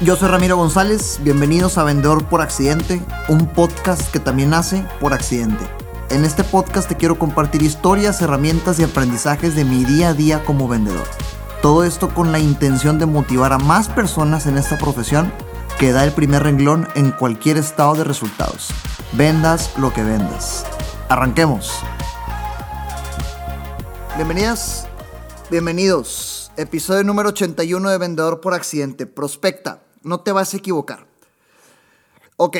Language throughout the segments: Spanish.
Yo soy Ramiro González, bienvenidos a Vendedor por Accidente, un podcast que también nace por accidente. En este podcast te quiero compartir historias, herramientas y aprendizajes de mi día a día como vendedor. Todo esto con la intención de motivar a más personas en esta profesión que da el primer renglón en cualquier estado de resultados. Vendas lo que vendas. Arranquemos. Bienvenidas, bienvenidos. Episodio número 81 de Vendedor por Accidente. Prospecta no te vas a equivocar. Ok,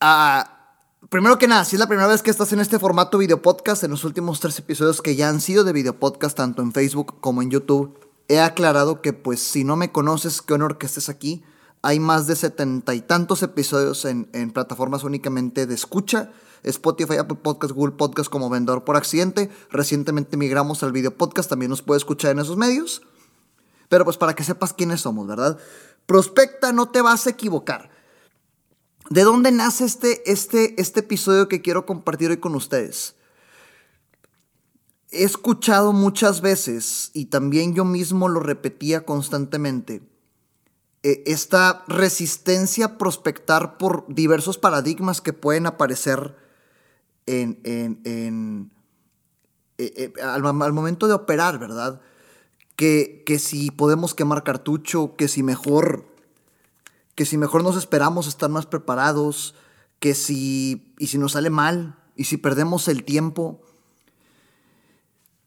ah, primero que nada, si es la primera vez que estás en este formato video podcast, en los últimos tres episodios que ya han sido de video podcast, tanto en Facebook como en YouTube, he aclarado que pues si no me conoces, qué honor que estés aquí. Hay más de setenta y tantos episodios en, en plataformas únicamente de escucha. Spotify, Apple Podcast, Google Podcast como vendedor por accidente. Recientemente migramos al video podcast, también nos puede escuchar en esos medios. Pero pues para que sepas quiénes somos, ¿verdad? Prospecta, no te vas a equivocar. ¿De dónde nace este, este, este episodio que quiero compartir hoy con ustedes? He escuchado muchas veces, y también yo mismo lo repetía constantemente, eh, esta resistencia a prospectar por diversos paradigmas que pueden aparecer en, en, eh, eh, al, al, momento de operar, ¿verdad? Que, si podemos quemar cartucho, que si mejor, que si mejor nos esperamos estar más preparados, que si, y si nos sale mal, y si perdemos el tiempo.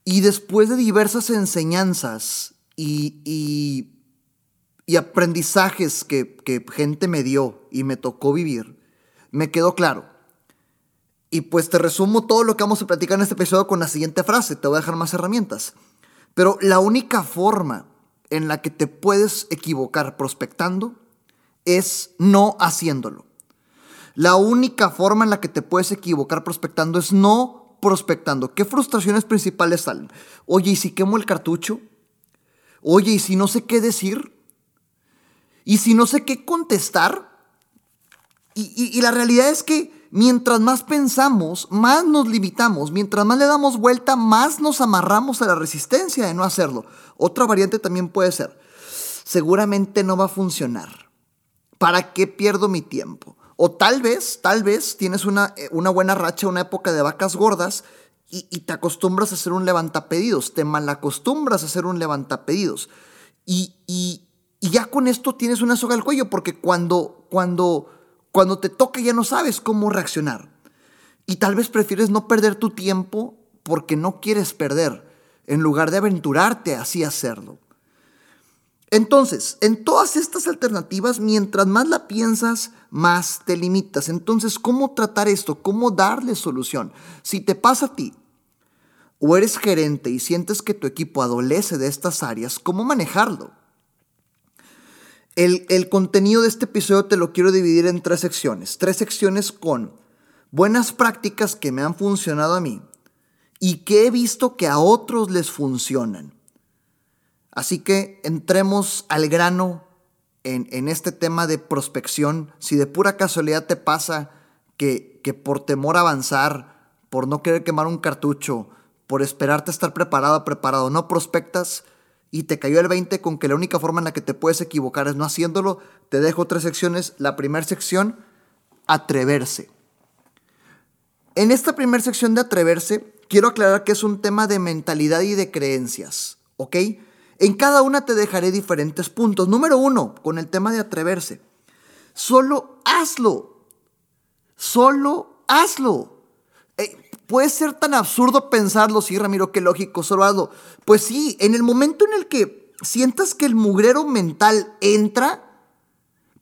Y después de diversas enseñanzas y, y, aprendizajes que, que gente me dio y me tocó vivir, me quedó claro. Y pues te resumo todo lo que vamos a platicar en este episodio con la siguiente frase, te voy a dejar más herramientas. Pero la única forma en la que te puedes equivocar prospectando es no haciéndolo. La única forma en la que te puedes equivocar prospectando es no prospectando. ¿Qué frustraciones principales salen? Oye, ¿y si quemo el cartucho? Oye, ¿y si no sé qué decir? ¿Y si no sé qué contestar? Y, y la realidad es que Mientras más pensamos, más nos limitamos. Mientras más le damos vuelta, más nos amarramos a la resistencia de no hacerlo. Otra variante también puede ser, seguramente no va a funcionar. ¿Para qué pierdo mi tiempo? O tal vez, tal vez tienes una, eh, una buena racha, una época de vacas gordas y, te acostumbras a hacer un levantapedidos, te malacostumbras a hacer un levantapedidos. Y, y, y ya con esto tienes una soga al cuello, porque cuando, cuando cuando te toca ya no sabes cómo reaccionar. Y tal vez prefieres no perder tu tiempo porque no quieres perder, en lugar de aventurarte así a hacerlo. Entonces, en todas estas alternativas, mientras más la piensas, más te limitas. Entonces, ¿cómo tratar esto? ¿Cómo darle solución? Si te pasa a ti, o eres gerente y sientes que tu equipo adolece de estas áreas, ¿cómo manejarlo? El, contenido de este episodio te lo quiero dividir en tres secciones. Tres secciones con buenas prácticas que me han funcionado a mí y que he visto que a otros les funcionan. Así que entremos al grano en, este tema de prospección. Si de pura casualidad te pasa que, por temor a avanzar, por no querer quemar un cartucho, por esperarte estar preparado, preparado, no prospectas, y te cayó el 20 con que la única forma en la que te puedes equivocar es no haciéndolo, te dejo tres secciones. La primera sección, atreverse. En esta primera sección de atreverse, quiero aclarar que es un tema de mentalidad y de creencias, ¿ok? En cada una te dejaré diferentes puntos. Número uno, con el tema de atreverse. Solo hazlo. Solo hazlo. Puede ser tan absurdo pensarlo, sí, Ramiro, qué lógico, solo hazlo. Pues sí, en el momento en el que sientas que el mugrero mental entra,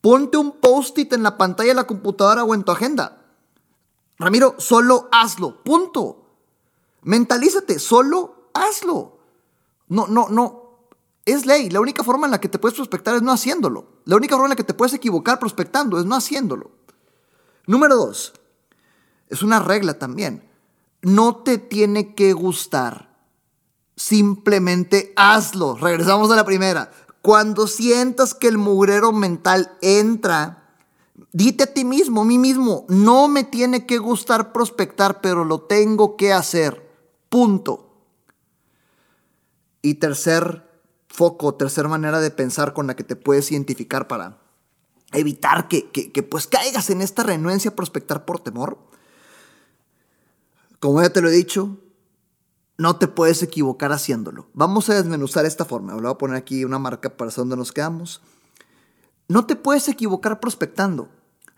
ponte un post-it en la pantalla de la computadora o en tu agenda. Ramiro, solo hazlo, punto. Mentalízate, solo hazlo. No, no, no. Es ley. La única forma en la que te puedes prospectar es no haciéndolo. La única forma en la que te puedes equivocar prospectando es no haciéndolo. Número dos. Es una regla también no te tiene que gustar. Simplemente hazlo. Regresamos a la primera. Cuando sientas que el mugrero mental entra, dite a ti mismo, a mí mismo, no me tiene que gustar prospectar, pero lo tengo que hacer. Punto. Y tercer foco, tercera manera de pensar con la que te puedes identificar para, evitar que, que, pues caigas en esta renuencia a prospectar por temor. Como ya te lo he dicho, no te puedes equivocar haciéndolo. Vamos a desmenuzar esta forma. Voy a poner aquí una marca para saber dónde nos quedamos. No te puedes equivocar prospectando.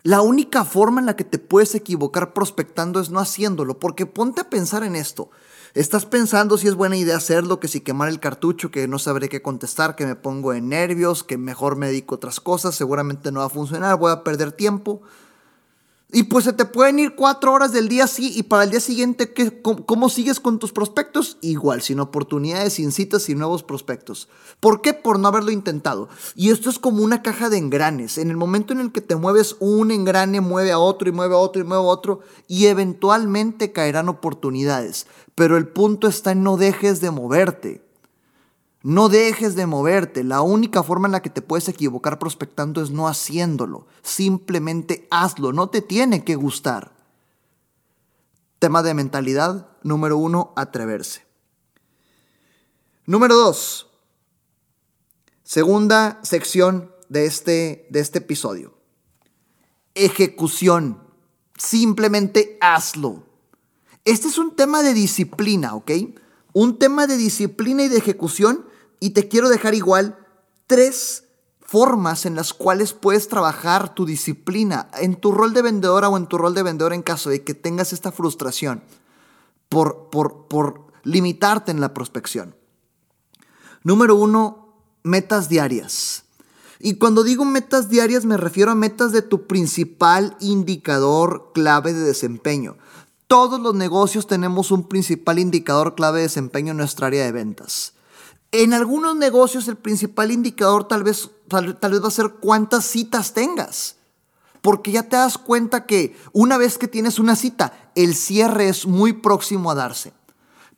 La única forma en la que te puedes equivocar prospectando es no haciéndolo, porque ponte a pensar en esto. Estás pensando si es buena idea hacerlo, que si quemar el cartucho, que no sabré qué contestar, que me pongo en nervios, que mejor me dedico a otras cosas, seguramente no va a funcionar, voy a perder tiempo. Y pues se te pueden ir cuatro horas del día así y para el día siguiente, ¿qué, cómo, sigues con tus prospectos? Igual, sin oportunidades, sin citas, sin nuevos prospectos. ¿Por qué? Por no haberlo intentado. Y esto es como una caja de engranes. En el momento en el que te mueves, un engrane mueve a otro y mueve a otro y mueve a otro y eventualmente caerán oportunidades. Pero el punto está en no dejes de moverte. No dejes de moverte. La única forma en la que te puedes equivocar prospectando es no haciéndolo. Simplemente hazlo. No te tiene que gustar. Tema de mentalidad. Número uno, atreverse. Número dos. Segunda sección de este, de este episodio. Ejecución. Simplemente hazlo. Este es un tema de disciplina, ¿ok? Un tema de disciplina y de ejecución y te quiero dejar igual tres formas en las cuales puedes trabajar tu disciplina en tu rol de vendedora o en tu rol de vendedor en caso de que tengas esta frustración por, por, por limitarte en la prospección. Número uno, metas diarias. Y cuando digo metas diarias me refiero a metas de tu principal indicador clave de desempeño. Todos los negocios tenemos un principal indicador clave de desempeño en nuestra área de ventas. En algunos negocios el principal indicador tal vez, tal, vez va a ser cuántas citas tengas. Porque ya te das cuenta que una vez que tienes una cita, el cierre es muy próximo a darse.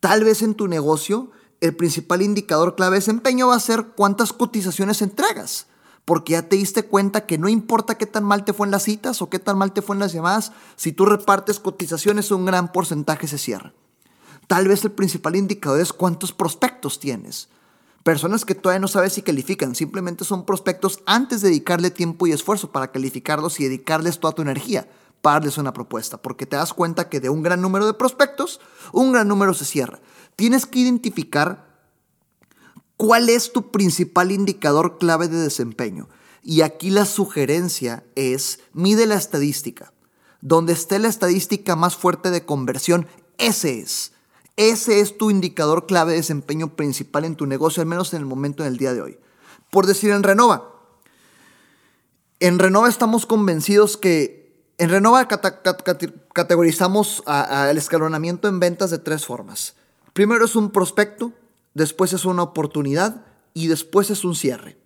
Tal vez en tu negocio el principal indicador clave de desempeño va a ser cuántas cotizaciones entregas. Porque ya te diste cuenta que no importa qué tan mal te fue en las citas o qué tan mal te fue en las llamadas, si tú repartes cotizaciones, un gran porcentaje se cierra. Tal vez el principal indicador es cuántos prospectos tienes. Personas que todavía no sabes si califican, simplemente son prospectos antes de dedicarle tiempo y esfuerzo para calificarlos y dedicarles toda tu energía para darles una propuesta, porque te das cuenta que de un gran número de prospectos, un gran número se cierra. Tienes que identificar cuál es tu principal indicador clave de desempeño. Y aquí la sugerencia es, mide la estadística. Donde esté la estadística más fuerte de conversión, ese es. Ese es tu indicador clave de desempeño principal en tu negocio, al menos en el momento en el día de hoy. Por decir en Renova. En Renova estamos convencidos que en Renova categorizamos el escalonamiento en ventas de tres formas. Primero es un prospecto, después es una oportunidad y después es un cierre.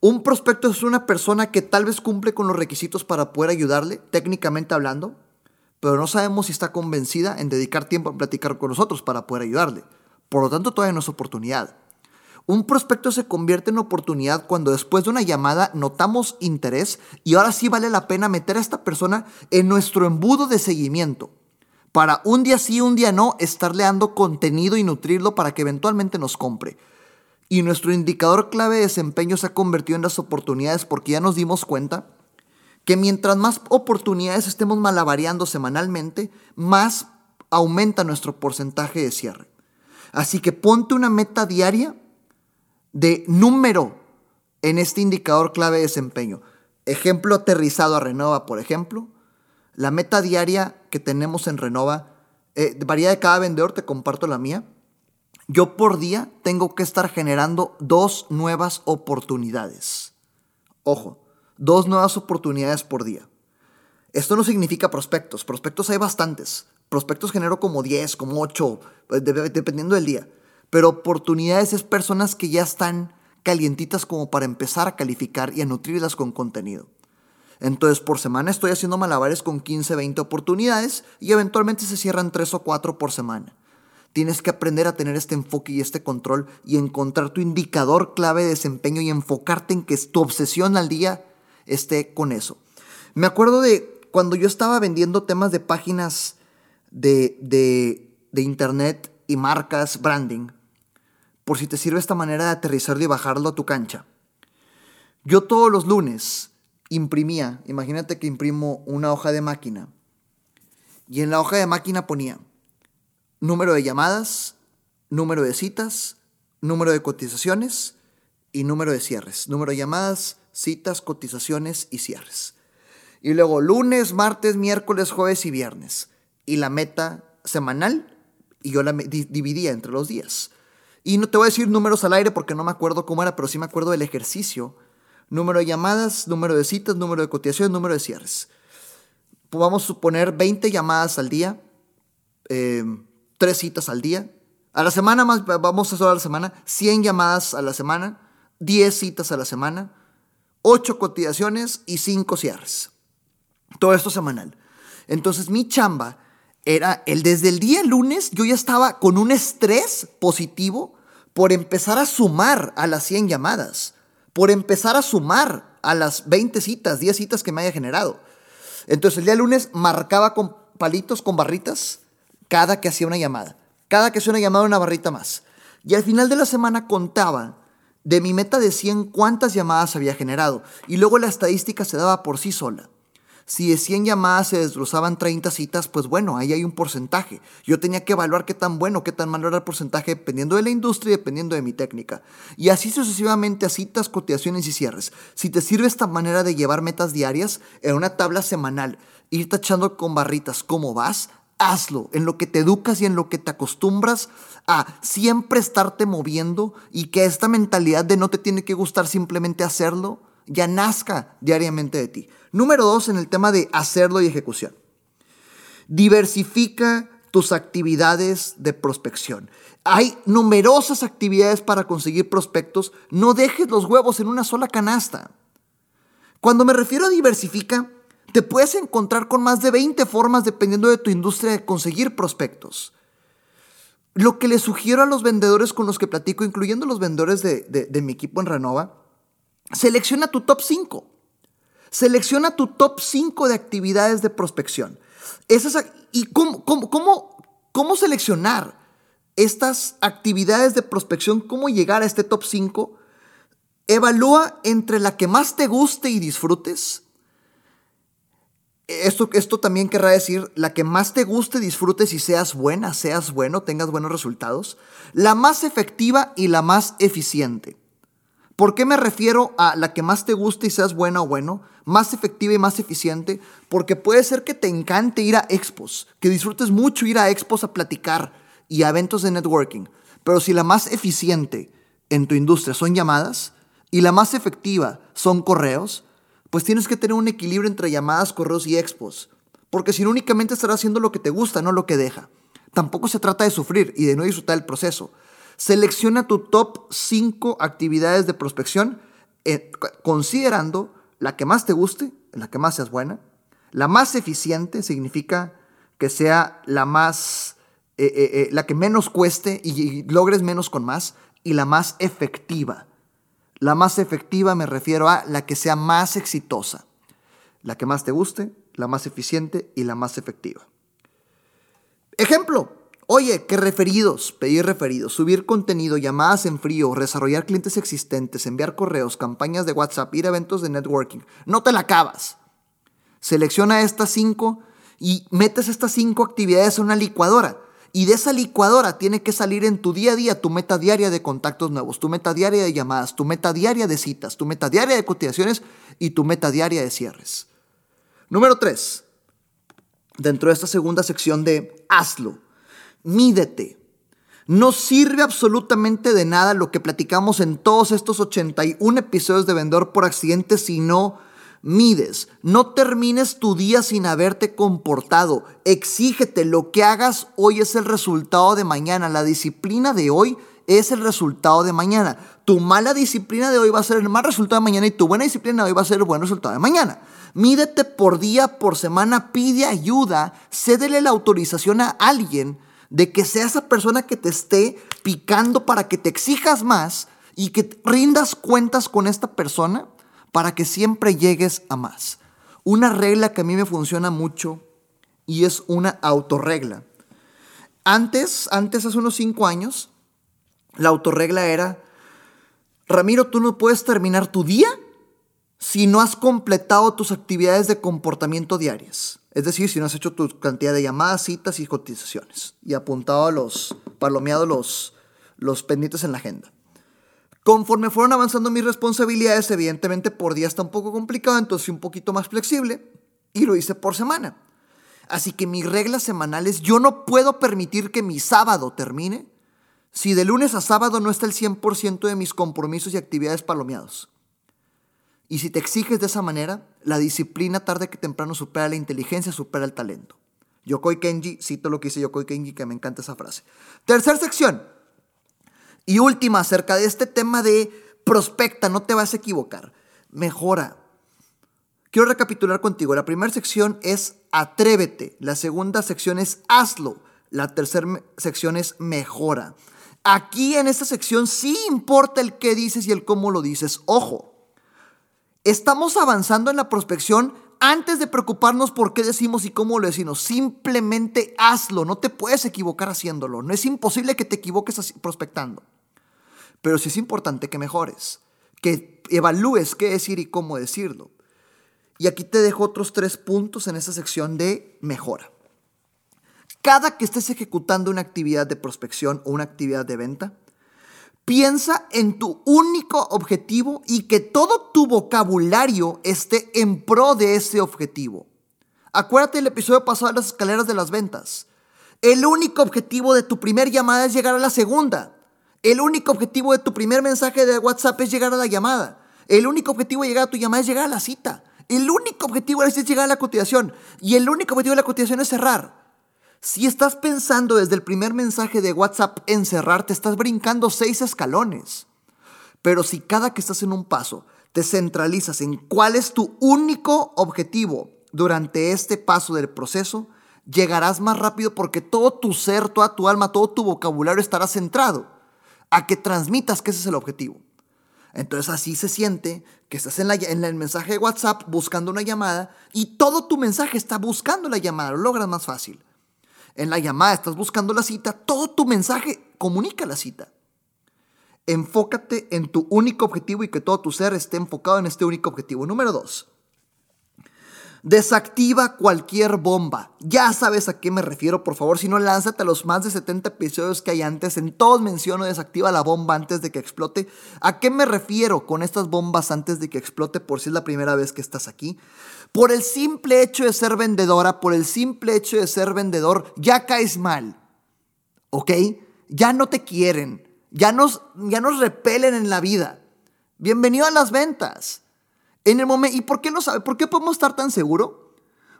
Un prospecto es una persona que tal vez cumple con los requisitos para poder ayudarle, técnicamente hablando, pero no sabemos si está convencida en dedicar tiempo a platicar con nosotros para poder ayudarle. Por lo tanto, todavía no es oportunidad. Un prospecto se convierte en oportunidad cuando después de una llamada notamos interés y ahora sí vale la pena meter a esta persona en nuestro embudo de seguimiento. Para un día sí, un día no, estarle dando contenido y nutrirlo para que eventualmente nos compre. Y nuestro indicador clave de desempeño se ha convertido en las oportunidades porque ya nos dimos cuenta que mientras más oportunidades estemos malabareando semanalmente, más aumenta nuestro porcentaje de cierre. Así que ponte una meta diaria de número en este indicador clave de desempeño. Ejemplo aterrizado a Renova, por ejemplo. La meta diaria que tenemos en Renova eh, varía de cada vendedor, te comparto la mía. Yo por día tengo que estar generando dos nuevas oportunidades. Ojo, dos nuevas oportunidades por día. Esto no significa prospectos, prospectos hay bastantes. Prospectos genero como 10, como 8, eh, dependiendo del día. Pero oportunidades es personas que ya están calientitas como para empezar a calificar y a nutrirlas con contenido. Entonces, por semana estoy haciendo malabares con 15, 20 oportunidades y eventualmente se cierran 3 o 4 por semana. Tienes que aprender a tener este enfoque y este control y encontrar tu indicador clave de desempeño y enfocarte en que tu obsesión al día esté con eso. Me acuerdo de cuando yo estaba vendiendo temas de páginas de, de, internet y marcas, branding, por si te sirve esta manera de aterrizarlo y bajarlo a tu cancha. Yo todos los lunes imprimía, imagínate que imprimo una hoja de máquina y en la hoja de máquina ponía número de llamadas, número de citas, número de cotizaciones y número de cierres. Número de llamadas, citas, cotizaciones y cierres. Y luego lunes, martes, miércoles, jueves y viernes. Y la meta semanal, y yo la dividía entre los días. Y no te voy a decir números al aire porque no me acuerdo cómo era, pero sí me acuerdo del ejercicio. Número de llamadas, número de citas, número de cotizaciones, número de cierres. Pues vamos a suponer 20 llamadas al día, eh, 3 citas al día. A la semana, más, vamos a hacer a la semana, 100 llamadas a la semana, 10 citas a la semana, 8 cotizaciones y 5 cierres. Todo esto semanal. Entonces mi chamba era el desde el día lunes yo ya estaba con un estrés positivo por empezar a sumar a las 100 llamadas, por empezar a sumar a las 20 citas, 10 citas que me haya generado. Entonces el día lunes marcaba con palitos, con barritas, cada que hacía una llamada. Cada que hacía una llamada, una barrita más. Y al final de la semana contaba de mi meta de 100 cuántas llamadas había generado. Y luego la estadística se daba por sí sola. Si de 100 llamadas se desglosaban 30 citas, pues bueno, ahí hay un porcentaje. Yo tenía que evaluar qué tan bueno, qué tan malo era el porcentaje dependiendo de la industria y dependiendo de mi técnica. Y así sucesivamente a citas, cotizaciones y cierres. Si te sirve esta manera de llevar metas diarias en una tabla semanal, ir tachando con barritas cómo vas, hazlo, en lo que te educas y en lo que te acostumbras a siempre estarte moviendo y que esta mentalidad de no te tiene que gustar simplemente hacerlo, ya nazca diariamente de ti. Número dos, en el tema de hacerlo y ejecución. Diversifica tus actividades de prospección. Hay numerosas actividades para conseguir prospectos. No dejes los huevos en una sola canasta. Cuando me refiero a diversifica, te puedes encontrar con más de 20 formas dependiendo de tu industria de conseguir prospectos. Lo que le sugiero a los vendedores con los que platico, incluyendo los vendedores de, de mi equipo en Renova, Selecciona tu top 5. Selecciona tu top 5 de actividades de prospección. ¿Y cómo, cómo, seleccionar estas actividades de prospección? ¿Cómo llegar a este top 5? Evalúa entre la que más te guste y disfrutes. Esto, esto también querrá decir la que más te guste, disfrutes y seas buena, seas bueno, tengas buenos resultados. La más efectiva y la más eficiente. ¿Por qué me refiero a la que más te guste y seas buena o bueno? Más efectiva y más eficiente. Porque puede ser que te encante ir a expos, que disfrutes mucho ir a expos a platicar y a eventos de networking. Pero si la más eficiente en tu industria son llamadas y la más efectiva son correos, pues tienes que tener un equilibrio entre llamadas, correos y expos. Porque si no únicamente estarás haciendo lo que te gusta, no lo que deja. Tampoco se trata de sufrir y de no disfrutar el proceso. Selecciona tu top 5 actividades de prospección eh, considerando la que más te guste, la que más seas buena. La más eficiente significa que sea la más, eh, eh, la que menos cueste y, logres menos con más. Y la más efectiva. La más efectiva me refiero a la que sea más exitosa. La que más te guste, la más eficiente y la más efectiva. Ejemplo, Oye, ¿qué referidos? Pedir referidos, subir contenido, llamadas en frío, desarrollar clientes existentes, enviar correos, campañas de WhatsApp, ir a eventos de networking. No te la acabas. Selecciona estas cinco y metes estas cinco actividades en una licuadora. Y de esa licuadora tiene que salir en tu día a día tu meta diaria de contactos nuevos, tu meta diaria de llamadas, tu meta diaria de citas, tu meta diaria de cotizaciones y tu meta diaria de cierres. Número tres, dentro de esta segunda sección de hazlo mídete. No sirve absolutamente de nada lo que platicamos en todos estos 81 episodios de Vendedor por Accidente si no mides. No termines tu día sin haberte comportado. Exígete. Lo que hagas hoy es el resultado de mañana. La disciplina de hoy es el resultado de mañana. Tu mala disciplina de hoy va a ser el mal resultado de mañana y tu buena disciplina de hoy va a ser el buen resultado de mañana. Mídete por día, por semana, pide ayuda, cédele la autorización a alguien de que sea esa persona que te esté picando para que te exijas más y que rindas cuentas con esta persona para que siempre llegues a más. Una regla que a mí me funciona mucho y es una autorregla. Antes, antes hace unos cinco años, la autorregla era, Ramiro, tú no puedes terminar tu día si no has completado tus actividades de comportamiento diarias. Es decir, si no has hecho tu cantidad de llamadas, citas y cotizaciones. Y apuntado a los, palomeado los, los pendientes en la agenda. Conforme fueron avanzando mis responsabilidades, evidentemente por día está un poco complicado, entonces fui un poquito más flexible y lo hice por semana. Así que mis reglas semanales, yo no puedo permitir que mi sábado termine si de lunes a sábado no está el 100% de mis compromisos y actividades palomeados. Y si te exiges de esa manera, la disciplina tarde que temprano supera la inteligencia, supera el talento. Yokoi Kenji, cito lo que dice Yokoi Kenji, que me encanta esa frase. Tercer sección. Y última, acerca de este tema de prospecta, no te vas a equivocar. Mejora. Quiero recapitular contigo. La primera sección es atrévete. La segunda sección es hazlo. La tercera sección es mejora. Aquí en esta sección sí importa el qué dices y el cómo lo dices. Ojo, Estamos avanzando en la prospección antes de preocuparnos por qué decimos y cómo lo decimos. Simplemente hazlo, no te puedes equivocar haciéndolo. No es imposible que te equivoques prospectando. Pero sí es importante que mejores, que evalúes qué decir y cómo decirlo. Y aquí te dejo otros tres puntos en esa sección de mejora. Cada que estés ejecutando una actividad de prospección o una actividad de venta, Piensa en tu único objetivo y que todo tu vocabulario esté en pro de ese objetivo. Acuérdate del episodio pasado de las escaleras de las ventas. El único objetivo de tu primer llamada es llegar a la segunda. El único objetivo de tu primer mensaje de WhatsApp es llegar a la llamada. El único objetivo de llegar a tu llamada es llegar a la cita. El único objetivo es llegar a la cotización. Y el único objetivo de la cotización es cerrar. Si estás pensando desde el primer mensaje de WhatsApp en cerrar, te estás brincando seis escalones. Pero si cada que estás en un paso te centralizas en cuál es tu único objetivo durante este paso del proceso, llegarás más rápido porque todo tu ser, toda tu alma, todo tu vocabulario estará centrado a que transmitas que ese es el objetivo. Entonces así se siente que estás en, en, el mensaje de WhatsApp buscando una llamada y todo tu mensaje está buscando la llamada, lo logras más fácil en la llamada, estás buscando la cita, todo tu mensaje comunica la cita. Enfócate en tu único objetivo y que todo tu ser esté enfocado en este único objetivo. Número dos, Desactiva cualquier bomba. Ya sabes a qué me refiero, por favor. Si no, lánzate a los más de 70 episodios que hay antes. En todos menciono desactiva la bomba antes de que explote. ¿A qué me refiero con estas bombas antes de que explote por si es la primera vez que estás aquí? Por el simple hecho de ser vendedora, por el simple hecho de ser vendedor, ya caes mal. ¿Ok? Ya no te quieren. Ya nos, ya nos repelen en la vida. Bienvenido a las ventas. En el momento, ¿Y por qué no sabe? ¿Por qué podemos estar tan seguros?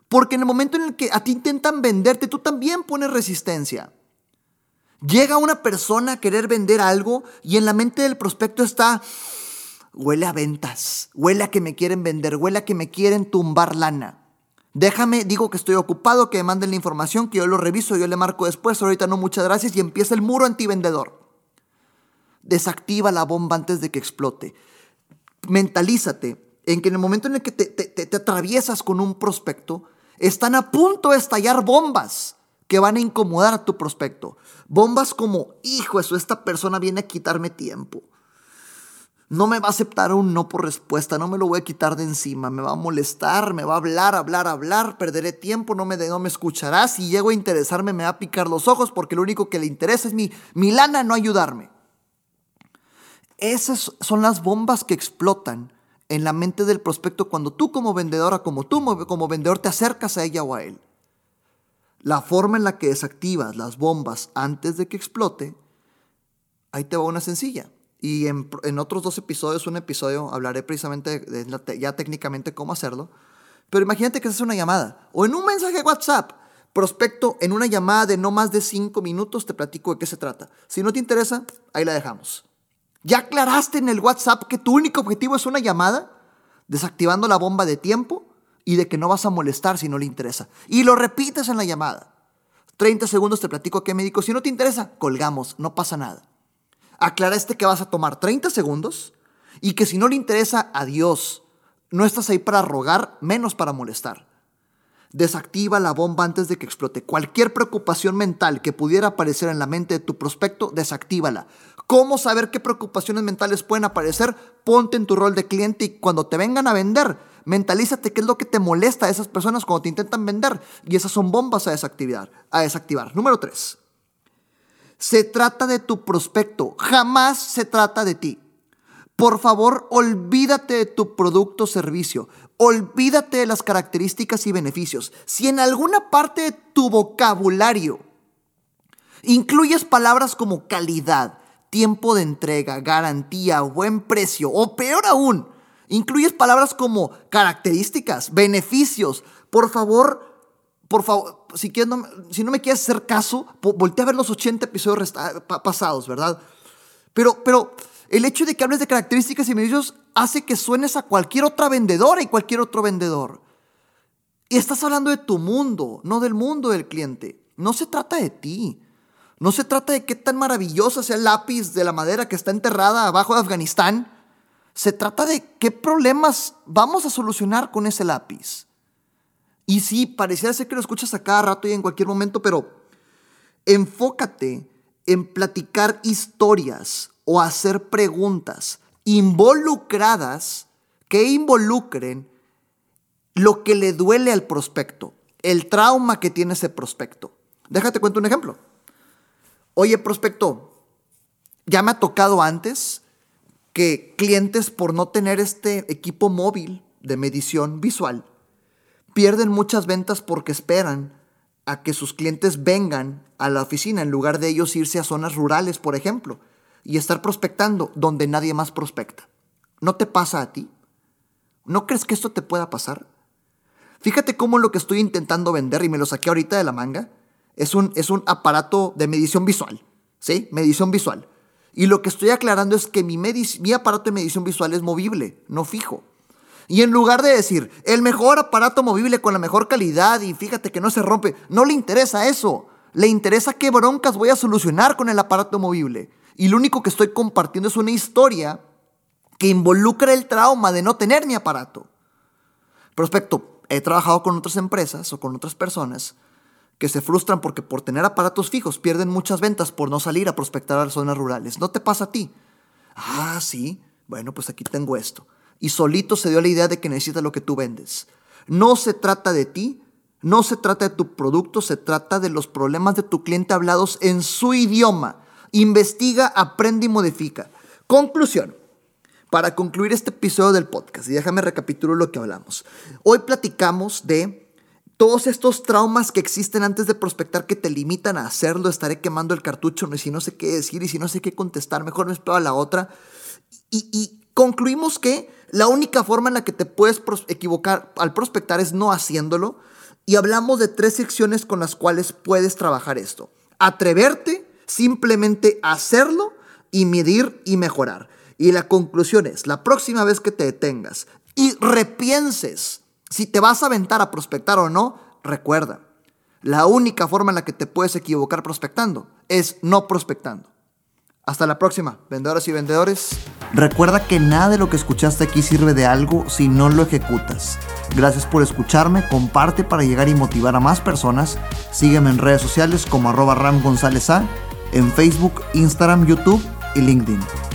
Porque en el momento en el que a ti intentan venderte, tú también pones resistencia. Llega una persona a querer vender algo y en la mente del prospecto está, huele a ventas, huele a que me quieren vender, huele a que me quieren tumbar lana. Déjame, digo que estoy ocupado, que me manden la información, que yo lo reviso, yo le marco después, ahorita no, muchas gracias, y empieza el muro antivendedor. Desactiva la bomba antes de que explote. Mentalízate en que en el momento en el que te, atraviesas con un prospecto, están a punto de estallar bombas que van a incomodar a tu prospecto. Bombas como, hijo, eso, esta persona viene a quitarme tiempo. No me va a aceptar un no por respuesta, no me lo voy a quitar de encima, me va a molestar, me va a hablar, hablar, hablar, perderé tiempo, no me, no me escuchará, si llego a interesarme me va a picar los ojos porque lo único que le interesa es mi, mi lana, no ayudarme. Esas son las bombas que explotan en la mente del prospecto cuando tú como vendedora, como tú como vendedor te acercas a ella o a él. La forma en la que desactivas las bombas antes de que explote, ahí te va una sencilla. Y en, otros dos episodios, un episodio, hablaré precisamente de, ya técnicamente cómo hacerlo. Pero imagínate que es una llamada o en un mensaje de WhatsApp. Prospecto, en una llamada de no más de cinco minutos te platico de qué se trata. Si no te interesa, ahí la dejamos. ¿Ya aclaraste en el WhatsApp que tu único objetivo es una llamada? Desactivando la bomba de tiempo y de que no vas a molestar si no le interesa. Y lo repites en la llamada. 30 segundos te platico qué me. Si no te interesa, colgamos, no pasa nada. Aclaraste que vas a tomar 30 segundos y que si no le interesa, adiós. No estás ahí para rogar, menos para molestar. Desactiva la bomba antes de que explote. Cualquier preocupación mental que pudiera aparecer en la mente de tu prospecto, desactívala. ¿Cómo saber qué preocupaciones mentales pueden aparecer? Ponte en tu rol de cliente y cuando te vengan a vender, mentalízate qué es lo que te molesta a esas personas cuando te intentan vender. Y esas son bombas a desactivar. A desactivar. Número 3. Se trata de tu prospecto, jamás se trata de ti. Por favor, olvídate de tu producto o servicio. Olvídate de las características y beneficios. Si en alguna parte de tu vocabulario incluyes palabras como calidad, tiempo de entrega, garantía, buen precio, o peor aún, incluyes palabras como características, beneficios, por favor, por favor, si, no, si no me quieres hacer caso, voltea a ver los 80 episodios pasados, ¿verdad? Pero, pero el hecho de que hables de características y beneficios hace que suenes a cualquier otra vendedora y cualquier otro vendedor. Y estás hablando de tu mundo, no del mundo del cliente. No se trata de ti. No se trata de qué tan maravillosa sea el lápiz de la madera que está enterrada abajo de Afganistán. Se trata de qué problemas vamos a solucionar con ese lápiz. Y sí, pareciera ser que lo escuchas a cada rato y en cualquier momento, pero enfócate en platicar historias o hacer preguntas involucradas que involucren lo que le duele al prospecto, el trauma que tiene ese prospecto. Déjate cuento un ejemplo. Oye, prospecto, ya me ha tocado antes que clientes por no tener este equipo móvil de medición visual pierden muchas ventas porque esperan a que sus clientes vengan a la oficina en lugar de ellos irse a zonas rurales, por ejemplo y estar prospectando donde nadie más prospecta. ¿No te pasa a ti? ¿No crees que esto te pueda pasar? Fíjate cómo lo que estoy intentando vender, y me lo saqué ahorita de la manga, es un, es un aparato de medición visual. ¿Sí? Medición visual. Y lo que estoy aclarando es que mi, mi aparato de medición visual es movible, no fijo. Y en lugar de decir, el mejor aparato movible con la mejor calidad y fíjate que no se rompe, no le interesa eso. Le interesa qué broncas voy a solucionar con el aparato movible. Y lo único que estoy compartiendo es una historia que involucra el trauma de no tener mi aparato. Prospecto, he trabajado con otras empresas o con otras personas que se frustran porque por tener aparatos fijos pierden muchas ventas por no salir a prospectar a las zonas rurales. ¿No te pasa a ti? Ah, sí. Bueno, pues aquí tengo esto. Y solito se dio la idea de que necesita lo que tú vendes. No se trata de ti, no se trata de tu producto, se trata de los problemas de tu cliente hablados en su idioma Investiga, aprende y modifica. Conclusión. Para concluir este episodio del podcast, y déjame recapitular lo que hablamos. Hoy platicamos de todos estos traumas que existen antes de prospectar que te limitan a hacerlo. Estaré quemando el cartucho, y si no sé qué decir y si no sé qué contestar, mejor me espero a la otra. Y, y concluimos que la única forma en la que te puedes equivocar al prospectar es no haciéndolo. Y hablamos de tres secciones con las cuales puedes trabajar esto. Atreverte, simplemente hacerlo y medir y mejorar. Y la conclusión es, la próxima vez que te detengas y repienses si te vas a aventar a prospectar o no, recuerda, la única forma en la que te puedes equivocar prospectando es no prospectando. Hasta la próxima, vendedoras y vendedores. Recuerda que nada de lo que escuchaste aquí sirve de algo si no lo ejecutas. Gracias por escucharme, comparte para llegar y motivar a más personas. Sígueme en redes sociales como arroba en Facebook, Instagram, YouTube y LinkedIn.